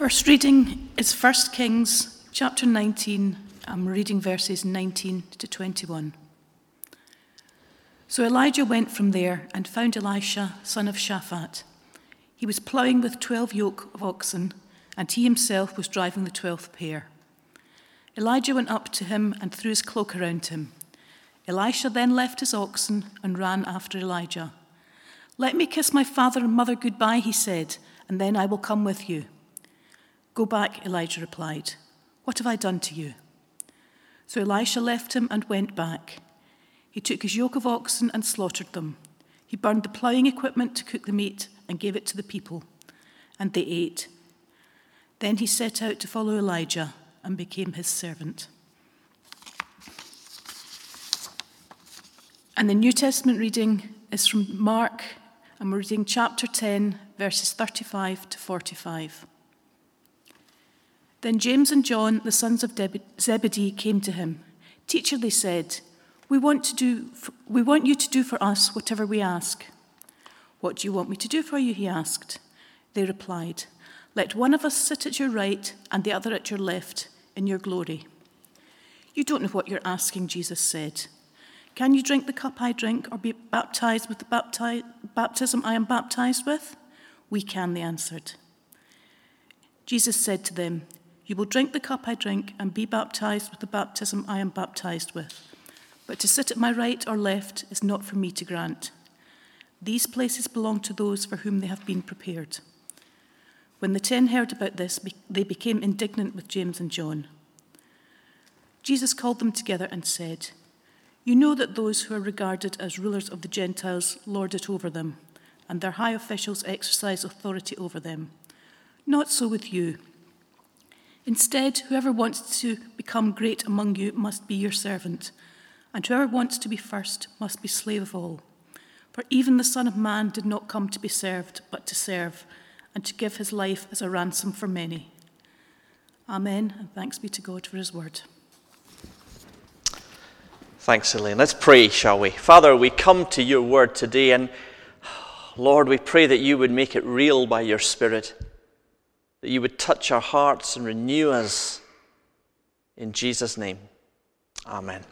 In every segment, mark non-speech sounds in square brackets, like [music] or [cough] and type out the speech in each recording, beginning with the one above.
First reading is 1 Kings chapter 19. I'm reading verses 19 to 21. So Elijah went from there and found Elisha, son of Shaphat. He was ploughing with twelve yoke of oxen, and he himself was driving the twelfth pair. Elijah went up to him and threw his cloak around him. Elisha then left his oxen and ran after Elijah. Let me kiss my father and mother goodbye, he said, and then I will come with you. Go back, Elijah replied. What have I done to you? So Elisha left him and went back. He took his yoke of oxen and slaughtered them. He burned the ploughing equipment to cook the meat and gave it to the people, and they ate. Then he set out to follow Elijah and became his servant. And the New Testament reading is from Mark, and we're reading chapter 10, verses 35 to 45. Then James and John, the sons of Zebedee, came to him. Teacher, they said, we want, to do, we want you to do for us whatever we ask. What do you want me to do for you? He asked. They replied, Let one of us sit at your right and the other at your left in your glory. You don't know what you're asking, Jesus said. Can you drink the cup I drink or be baptized with the bapti- baptism I am baptized with? We can, they answered. Jesus said to them, You will drink the cup I drink and be baptized with the baptism I am baptized with. But to sit at my right or left is not for me to grant. These places belong to those for whom they have been prepared. When the ten heard about this, they became indignant with James and John. Jesus called them together and said, You know that those who are regarded as rulers of the Gentiles lord it over them, and their high officials exercise authority over them. Not so with you. Instead, whoever wants to become great among you must be your servant and whoever wants to be first must be slave of all. For even the Son of Man did not come to be served, but to serve, and to give his life as a ransom for many. Amen, and thanks be to God for his word. Thanks, Elaine. Let's pray, shall we? Father, we come to your word today, and [sighs] Lord, we pray that you would make it real by your Spirit, that you would touch our hearts and renew us. In Jesus' name, Amen.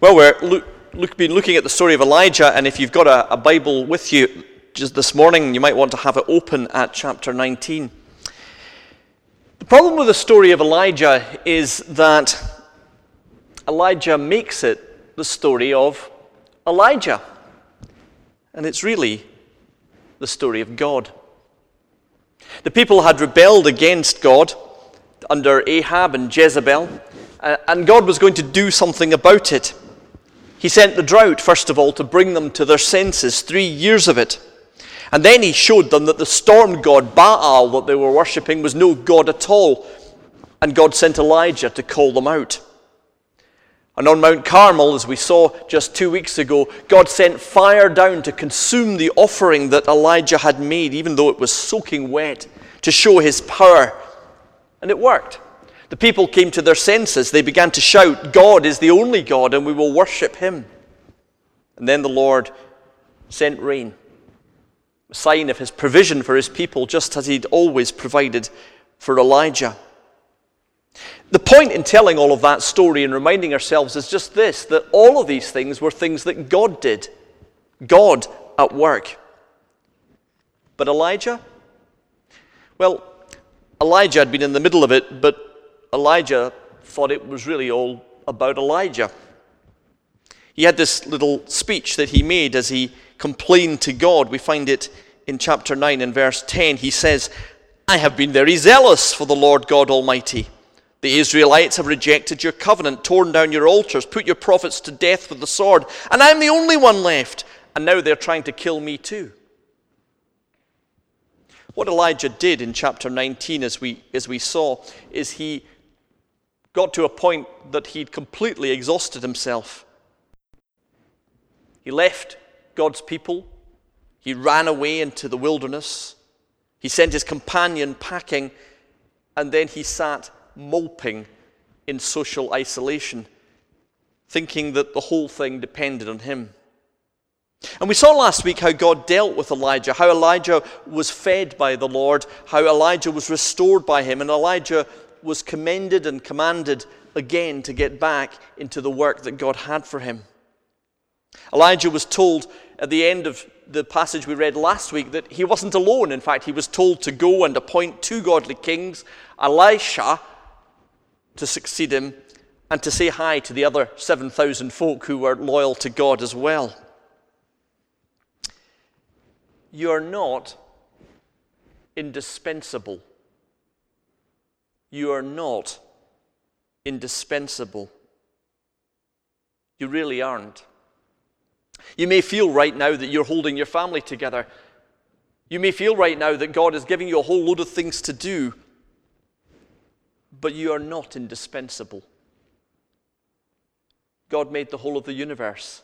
Well, we're look, look, been looking at the story of Elijah, and if you've got a, a Bible with you just this morning, you might want to have it open at chapter 19. The problem with the story of Elijah is that Elijah makes it the story of Elijah. And it's really the story of God. The people had rebelled against God under Ahab and Jezebel, uh, and God was going to do something about it. He sent the drought, first of all, to bring them to their senses, three years of it. And then he showed them that the storm god Baal that they were worshipping was no god at all. And God sent Elijah to call them out. And on Mount Carmel, as we saw just two weeks ago, God sent fire down to consume the offering that Elijah had made, even though it was soaking wet, to show his power. And it worked. The people came to their senses. They began to shout, God is the only God, and we will worship him. And then the Lord sent rain, a sign of his provision for his people, just as he'd always provided for Elijah. The point in telling all of that story and reminding ourselves is just this that all of these things were things that God did, God at work. But Elijah? Well, Elijah had been in the middle of it, but Elijah thought it was really all about Elijah. He had this little speech that he made as he complained to God. We find it in chapter 9 and verse 10. He says, I have been very zealous for the Lord God Almighty. The Israelites have rejected your covenant, torn down your altars, put your prophets to death with the sword, and I'm the only one left, and now they're trying to kill me too. What Elijah did in chapter 19, as we, as we saw, is he got to a point that he'd completely exhausted himself. He left God's people, he ran away into the wilderness, he sent his companion packing, and then he sat moping in social isolation, thinking that the whole thing depended on him. And we saw last week how God dealt with Elijah, how Elijah was fed by the Lord, how Elijah was restored by him, and Elijah was commended and commanded again to get back into the work that God had for him. Elijah was told at the end of the passage we read last week that he wasn't alone. In fact, he was told to go and appoint two godly kings, Elisha to succeed him, and to say hi to the other 7,000 folk who were loyal to God as well. You're not indispensable. You are not indispensable. You really aren't. You may feel right now that you're holding your family together. You may feel right now that God is giving you a whole load of things to do, but you are not indispensable. God made the whole of the universe,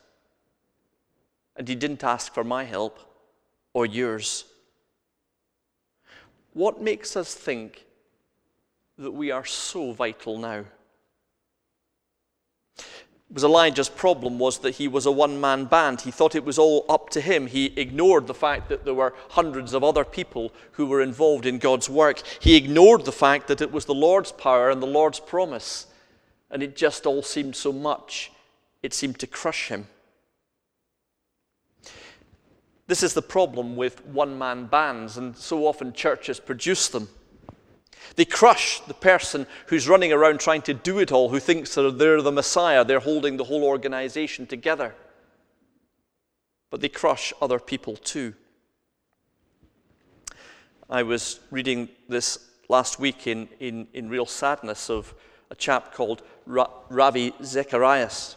and He didn't ask for my help or yours. What makes us think that we are so vital now? Was Elijah's problem was that he was a one man band. He thought it was all up to him. He ignored the fact that there were hundreds of other people who were involved in God's work. He ignored the fact that it was the Lord's power and the Lord's promise. And it just all seemed so much, it seemed to crush him. This is the problem with one man bands, and so often churches produce them. They crush the person who's running around trying to do it all, who thinks that they're the Messiah, they're holding the whole organization together. But they crush other people too. I was reading this last week in, in, in real sadness of a chap called Ra- Ravi Zacharias.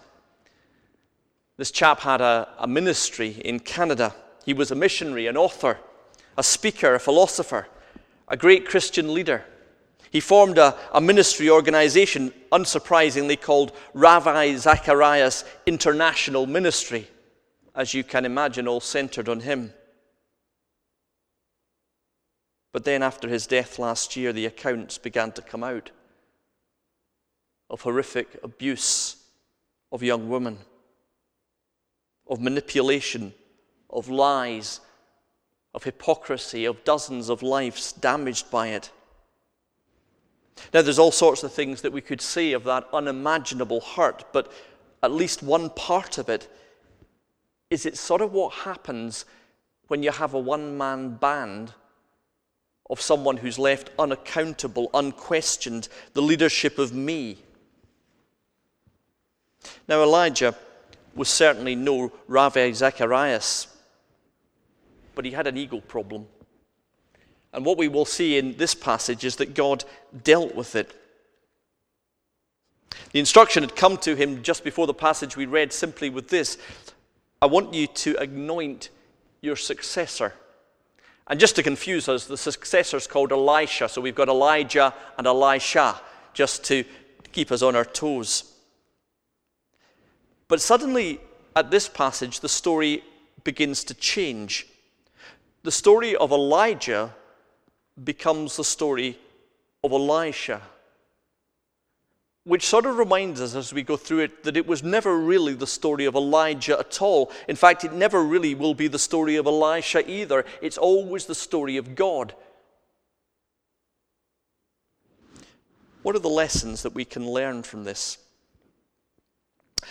This chap had a, a ministry in Canada. He was a missionary, an author, a speaker, a philosopher, a great Christian leader. He formed a, a ministry organization, unsurprisingly called Ravi Zacharias International Ministry, as you can imagine, all centered on him. But then, after his death last year, the accounts began to come out of horrific abuse of young women, of manipulation, of lies, of hypocrisy, of dozens of lives damaged by it. Now, there's all sorts of things that we could say of that unimaginable hurt, but at least one part of it is it's sort of what happens when you have a one man band of someone who's left unaccountable, unquestioned, the leadership of me. Now, Elijah was certainly no Ravi Zacharias, but he had an ego problem. And what we will see in this passage is that God dealt with it. The instruction had come to him just before the passage we read simply with this I want you to anoint your successor. And just to confuse us, the successor is called Elisha. So we've got Elijah and Elisha, just to keep us on our toes. But suddenly, at this passage, the story begins to change. The story of Elijah becomes the story of Elisha, which sort of reminds us as we go through it that it was never really the story of Elijah at all. In fact, it never really will be the story of Elisha either. It's always the story of God. What are the lessons that we can learn from this?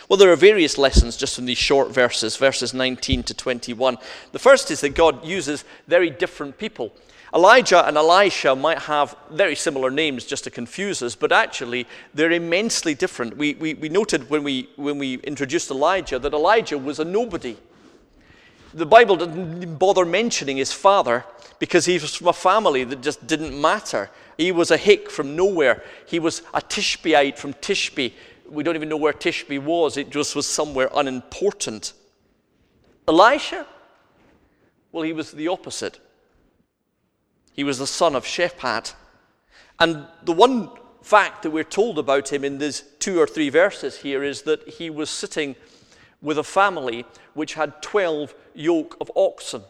Well, there are various lessons just from these short verses, verses 19 to 21. The first is that God uses very different people. Elijah and Elisha might have very similar names just to confuse us, but actually they're immensely different. We, we, we noted when we, when we introduced Elijah that Elijah was a nobody. The Bible didn't bother mentioning his father because he was from a family that just didn't matter. He was a hick from nowhere. He was a Tishbeite from Tishbe. We don't even know where Tishbe was, it just was somewhere unimportant. Elisha? Well, he was the opposite. He was the son of Shaphat. And the one fact that we're told about him in these two or three verses here is that he was sitting with a family which had 12 yoke of oxen,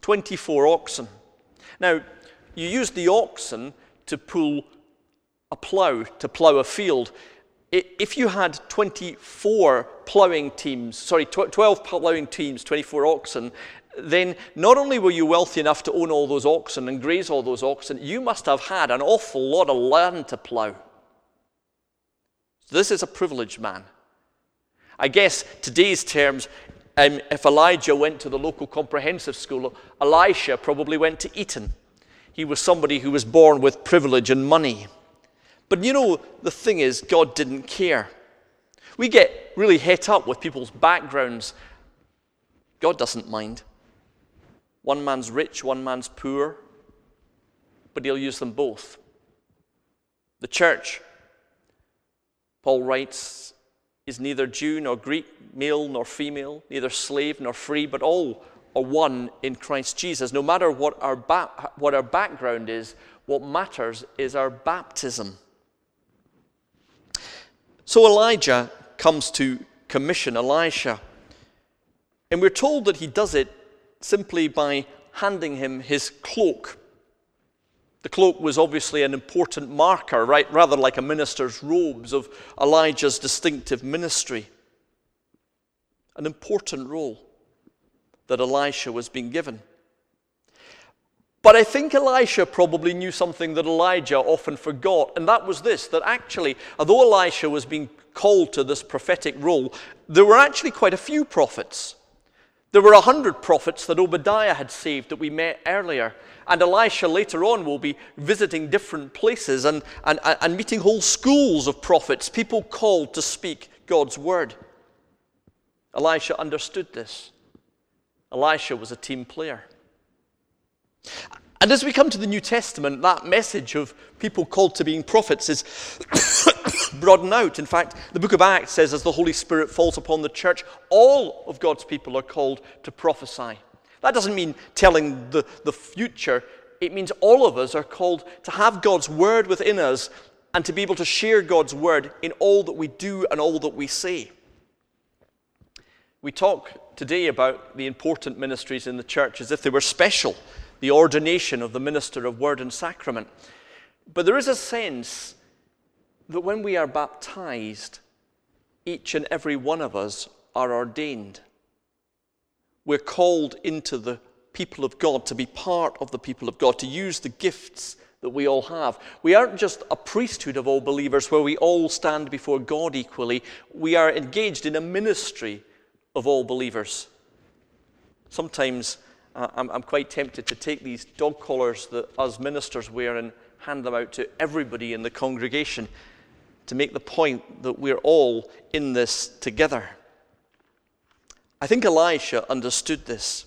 24 oxen. Now, you use the oxen to pull a plough, to plough a field. if you had 24 ploughing teams, sorry, 12 ploughing teams, 24 oxen, then not only were you wealthy enough to own all those oxen and graze all those oxen, you must have had an awful lot of land to plough. This is a privileged man. I guess today's terms, um, if Elijah went to the local comprehensive school, Elisha probably went to Eton. He was somebody who was born with privilege and money. But you know, the thing is, God didn't care. We get really het up with people's backgrounds. God doesn't mind. One man's rich, one man's poor, but he'll use them both. The church, Paul writes, is neither Jew nor Greek, male nor female, neither slave nor free, but all are one in Christ Jesus. No matter what our, ba- what our background is, what matters is our baptism. So Elijah comes to commission Elisha. And we're told that he does it simply by handing him his cloak. The cloak was obviously an important marker, right, rather like a minister's robes of Elijah's distinctive ministry. An important role that Elisha was being given. But I think Elisha probably knew something that Elijah often forgot, and that was this that actually, although Elisha was being called to this prophetic role, there were actually quite a few prophets. There were a hundred prophets that Obadiah had saved that we met earlier. And Elisha later on will be visiting different places and, and, and meeting whole schools of prophets, people called to speak God's word. Elisha understood this. Elisha was a team player. And as we come to the New Testament, that message of people called to being prophets is [coughs] broadened out. In fact, the book of Acts says, as the Holy Spirit falls upon the church, all of God's people are called to prophesy. That doesn't mean telling the, the future, it means all of us are called to have God's word within us and to be able to share God's word in all that we do and all that we say. We talk today about the important ministries in the church as if they were special the ordination of the minister of word and sacrament. But there is a sense that when we are baptized, each and every one of us are ordained. We're called into the people of God, to be part of the people of God, to use the gifts that we all have. We aren't just a priesthood of all believers where we all stand before God equally. We are engaged in a ministry of all believers. Sometimes I'm, I'm quite tempted to take these dog collars that us ministers wear and hand them out to everybody in the congregation to make the point that we're all in this together. I think Elisha understood this.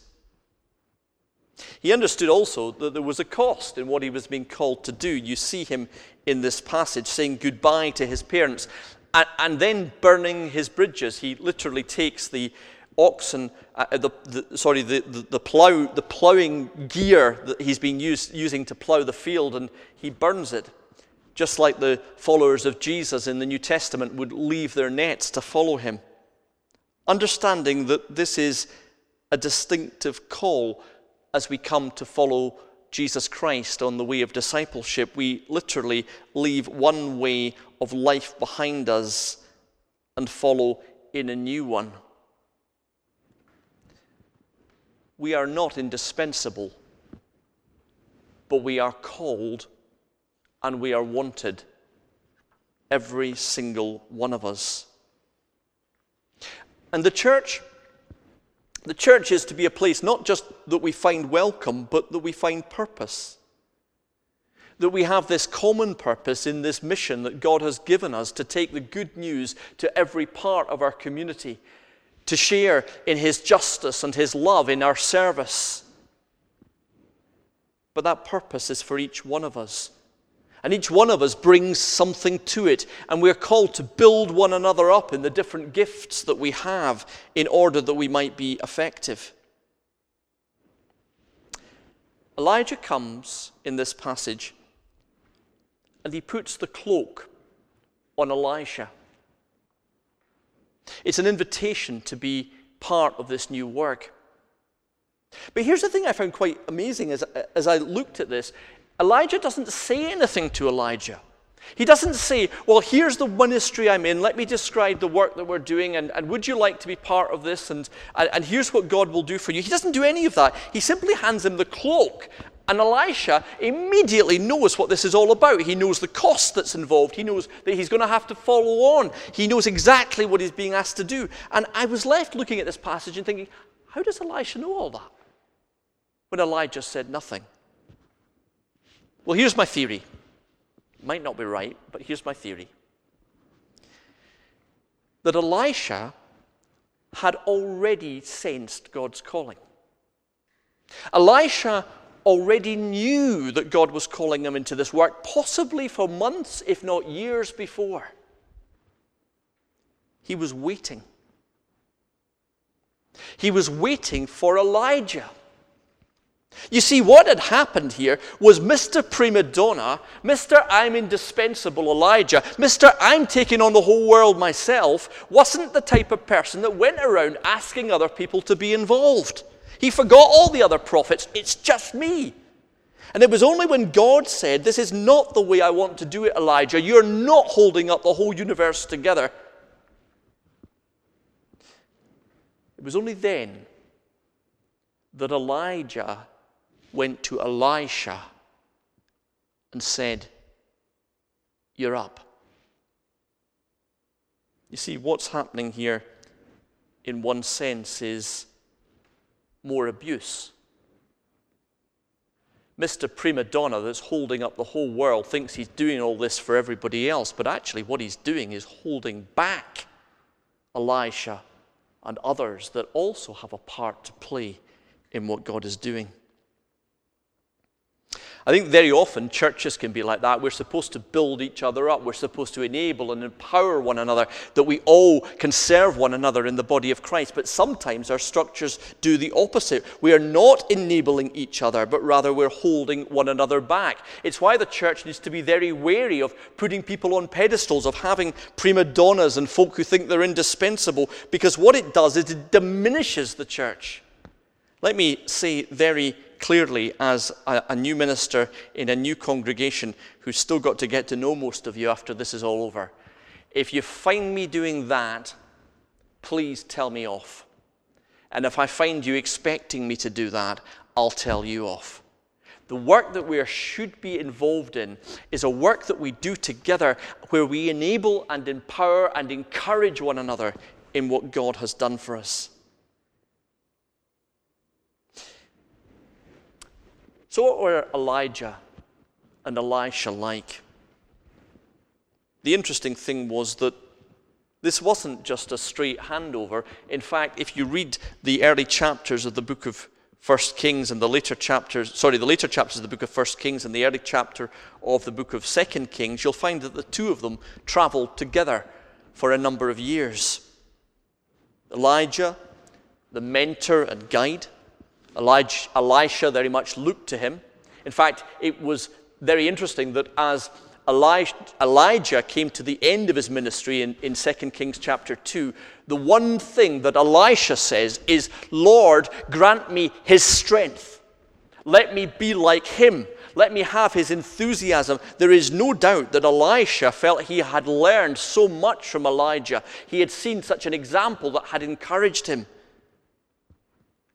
He understood also that there was a cost in what he was being called to do. You see him in this passage saying goodbye to his parents and, and then burning his bridges. He literally takes the oxen, uh, the, the, sorry, the, the, the, plow, the plowing gear that he's been use, using to plow the field, and he burns it. Just like the followers of Jesus in the New Testament would leave their nets to follow him. Understanding that this is a distinctive call as we come to follow Jesus Christ on the way of discipleship. We literally leave one way of life behind us and follow in a new one we are not indispensable, but we are called and we are wanted, every single one of us. And the church, the church is to be a place not just that we find welcome, but that we find purpose. That we have this common purpose in this mission that God has given us to take the good news to every part of our community to share in His justice and His love in our service. But that purpose is for each one of us. And each one of us brings something to it. And we're called to build one another up in the different gifts that we have in order that we might be effective. Elijah comes in this passage and he puts the cloak on Elisha. It's an invitation to be part of this new work. But here's the thing I found quite amazing as, uh, as I looked at this Elijah doesn't say anything to Elijah. He doesn't say, Well, here's the ministry I'm in. Let me describe the work that we're doing, and, and would you like to be part of this? And, and, and here's what God will do for you. He doesn't do any of that. He simply hands him the cloak. And Elisha immediately knows what this is all about. He knows the cost that's involved. He knows that he's going to have to follow on. He knows exactly what he's being asked to do. And I was left looking at this passage and thinking, How does Elisha know all that? When Elijah said nothing. Well, here's my theory. Might not be right, but here's my theory that Elisha had already sensed God's calling. Elisha already knew that God was calling him into this work, possibly for months, if not years before. He was waiting. He was waiting for Elijah. You see, what had happened here was Mr. Prima Donna, Mr. I'm indispensable Elijah, Mr. I'm taking on the whole world myself, wasn't the type of person that went around asking other people to be involved. He forgot all the other prophets. It's just me. And it was only when God said, This is not the way I want to do it, Elijah. You're not holding up the whole universe together. It was only then that Elijah went to Elisha and said, You're up. You see, what's happening here, in one sense, is more abuse. Mr. Prima Donna, that's holding up the whole world, thinks he's doing all this for everybody else, but actually, what he's doing is holding back Elisha and others that also have a part to play in what God is doing. I think very often churches can be like that. We're supposed to build each other up. We're supposed to enable and empower one another, that we all can serve one another in the body of Christ. But sometimes our structures do the opposite. We are not enabling each other, but rather we're holding one another back. It's why the church needs to be very wary of putting people on pedestals, of having prima donnas and folk who think they're indispensable, because what it does is it diminishes the church. Let me say very clearly as a, a, new minister in a new congregation who's still got to get to know most of you after this is all over. If you find me doing that, please tell me off. And if I find you expecting me to do that, I'll tell you off. The work that we should be involved in is a work that we do together where we enable and empower and encourage one another in what God has done for us. So, what were Elijah and Elisha like? The interesting thing was that this wasn't just a straight handover. In fact, if you read the early chapters of the book of First Kings and the later chapters, sorry, the later chapters of the book of First Kings and the early chapter of the book of Second Kings, you'll find that the two of them traveled together for a number of years. Elijah, the mentor and guide, Elijah, Elisha very much looked to him. In fact, it was very interesting that as Elijah came to the end of his ministry in, in 2 Kings chapter 2, the one thing that Elisha says is, Lord, grant me his strength. Let me be like him. Let me have his enthusiasm. There is no doubt that Elisha felt he had learned so much from Elijah. He had seen such an example that had encouraged him.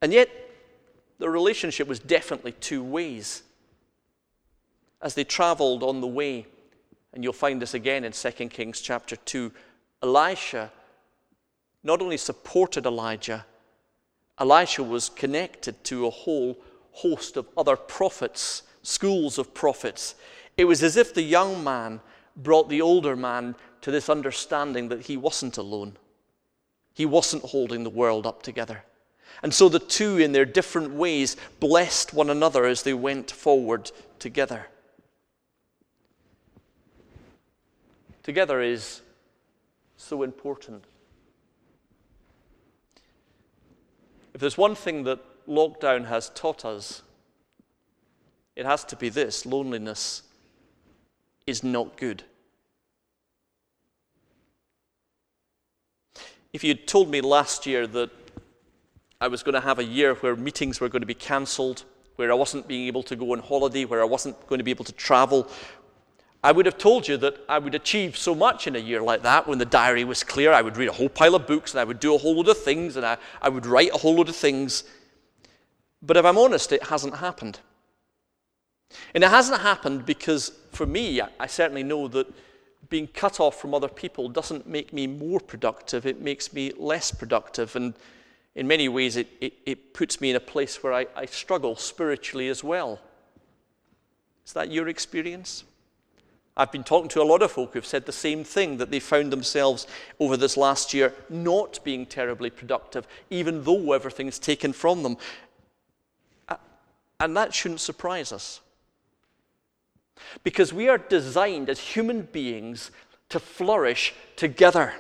And yet, the relationship was definitely two ways. As they traveled on the way, and you'll find this again in 2 Kings chapter 2, Elisha not only supported Elijah, Elisha was connected to a whole host of other prophets, schools of prophets. It was as if the young man brought the older man to this understanding that he wasn't alone. He wasn't holding the world up together. And so the two, in their different ways, blessed one another as they went forward together. Together is so important. If there's one thing that lockdown has taught us, it has to be this loneliness is not good. If you'd told me last year that I was going to have a year where meetings were going to be cancelled, where I wasn't being able to go on holiday, where I wasn't going to be able to travel. I would have told you that I would achieve so much in a year like that when the diary was clear. I would read a whole pile of books and I would do a whole load of things and I, I would write a whole load of things. But if I'm honest, it hasn't happened. And it hasn't happened because, for me, I certainly know that being cut off from other people doesn't make me more productive, it makes me less productive. And in many ways, it, it, it puts me in a place where I, I struggle spiritually as well. Is that your experience? I've been talking to a lot of folk who've said the same thing that they found themselves over this last year not being terribly productive, even though everything's taken from them. And that shouldn't surprise us. Because we are designed as human beings to flourish together.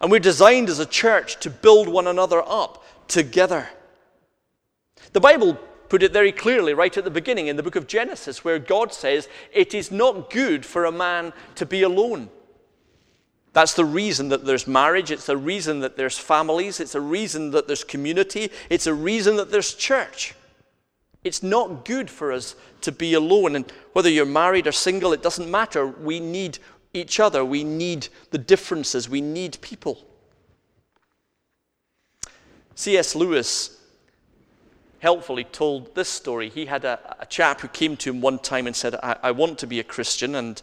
And we're designed as a church to build one another up together. The Bible put it very clearly right at the beginning in the book of Genesis, where God says, It is not good for a man to be alone. That's the reason that there's marriage, it's the reason that there's families, it's a reason that there's community, it's a reason that there's church. It's not good for us to be alone. And whether you're married or single, it doesn't matter. We need each other. We need the differences. We need people. C.S. Lewis helpfully told this story. He had a, a, chap who came to him one time and said, I, I, want to be a Christian and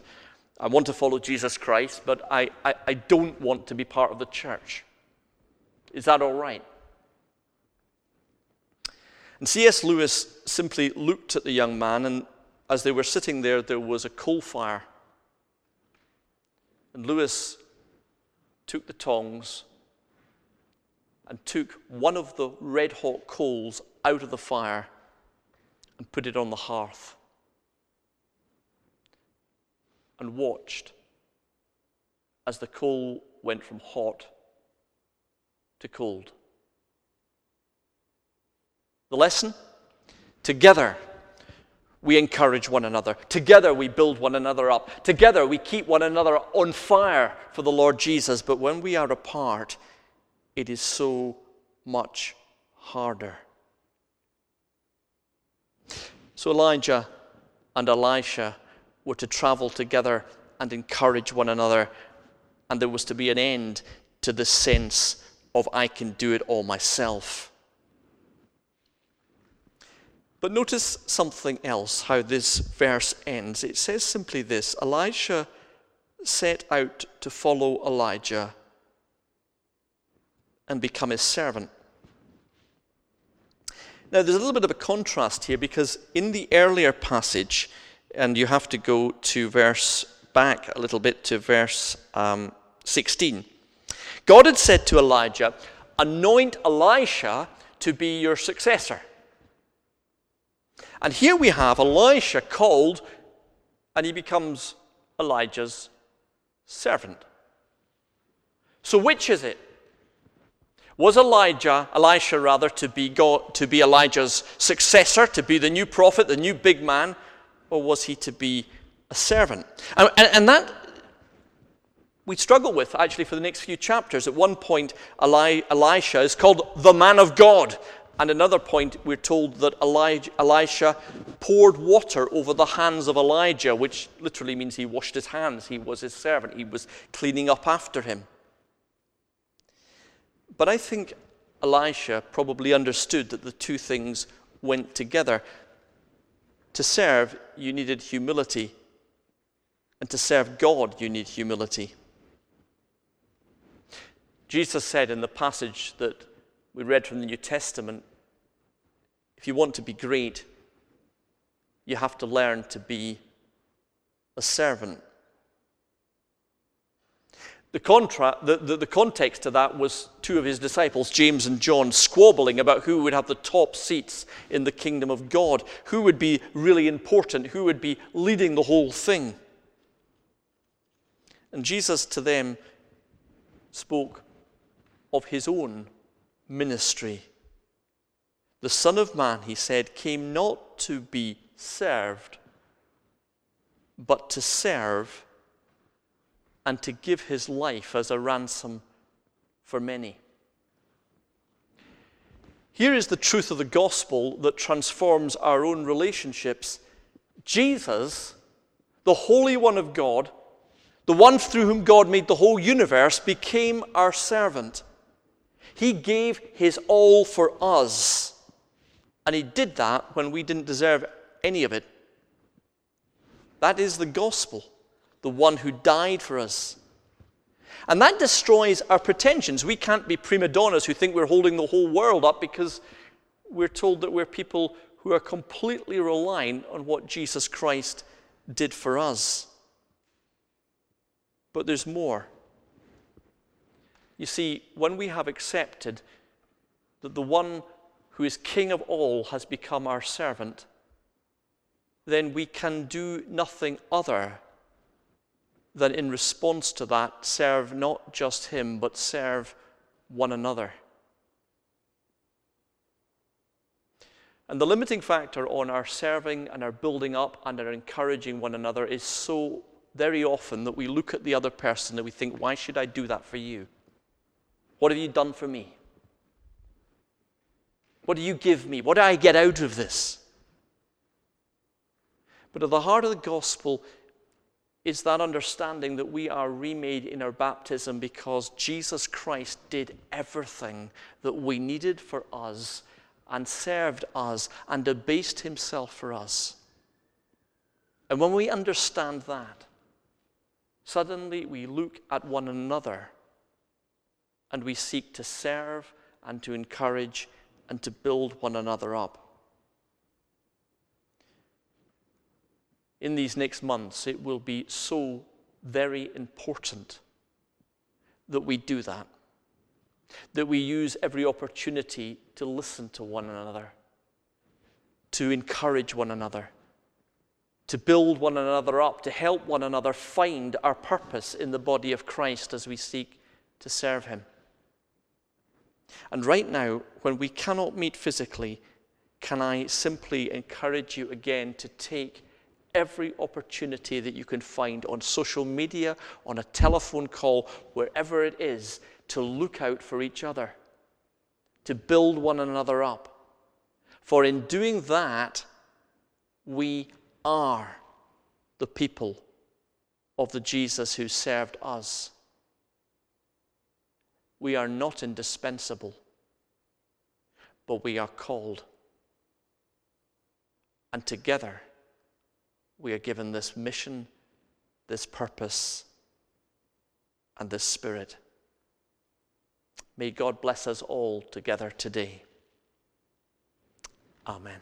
I want to follow Jesus Christ, but I, I, I don't want to be part of the church. Is that all right? And C.S. Lewis simply looked at the young man, and as they were sitting there, there was a coal fire. And Lewis took the tongs and took one of the red hot coals out of the fire and put it on the hearth and watched as the coal went from hot to cold. The lesson? Together, we encourage one another. Together, we build one another up. Together, we keep one another on fire for the Lord Jesus. But when we are apart, it is so much harder. So Elijah and Elisha were to travel together and encourage one another, and there was to be an end to the sense of I can do it all myself. But notice something else, how this verse ends. It says simply this Elisha set out to follow Elijah and become his servant. Now, there's a little bit of a contrast here because in the earlier passage, and you have to go to verse back a little bit to verse um, 16, God had said to Elijah, Anoint Elisha to be your successor. And here we have Elisha called, and he becomes Elijah's servant. So, which is it? Was Elijah, Elisha rather, to be, God, to be Elijah's successor, to be the new prophet, the new big man, or was he to be a servant? And, and, and that we struggle with actually for the next few chapters. At one point, Eli, Elisha is called the man of God. And another point, we're told that Elisha poured water over the hands of Elijah, which literally means he washed his hands. He was his servant, he was cleaning up after him. But I think Elisha probably understood that the two things went together. To serve, you needed humility, and to serve God, you need humility. Jesus said in the passage that we read from the New Testament if you want to be great, you have to learn to be a servant. The, contra- the, the, the, context to that was two of his disciples, James and John, squabbling about who would have the top seats in the kingdom of God, who would be really important, who would be leading the whole thing. And Jesus to them spoke of his own ministry. The Son of Man, he said, came not to be served, but to serve and to give his life as a ransom for many. Here is the truth of the gospel that transforms our own relationships. Jesus, the Holy One of God, the one through whom God made the whole universe, became our servant. He gave his all for us. And he did that when we didn't deserve any of it. That is the gospel, the one who died for us. And that destroys our pretensions. We can't be prima donnas who think we're holding the whole world up because we're told that we're people who are completely reliant on what Jesus Christ did for us. But there's more. You see, when we have accepted that the one who is King of all has become our servant, then we can do nothing other than in response to that serve not just Him, but serve one another. And the limiting factor on our serving and our building up and our encouraging one another is so very often that we look at the other person and we think, why should I do that for you? What have you done for me? What do you give me? What do I get out of this? But at the heart of the gospel is that understanding that we are remade in our baptism because Jesus Christ did everything that we needed for us and served us and abased himself for us. And when we understand that, suddenly we look at one another and we seek to serve and to encourage and to build one another up. In these next months, it will be so very important that we do that that we use every opportunity to listen to one another, to encourage one another, to build one another up, to help one another find our purpose in the body of Christ as we seek to serve Him. And right now, when we cannot meet physically, can I simply encourage you again to take every opportunity that you can find on social media, on a telephone call, wherever it is, to look out for each other, to build one another up. For in doing that, we are the people of the Jesus who served us. We are not indispensable, but we are called. And together, we are given this mission, this purpose, and this spirit. May God bless us all together today. Amen.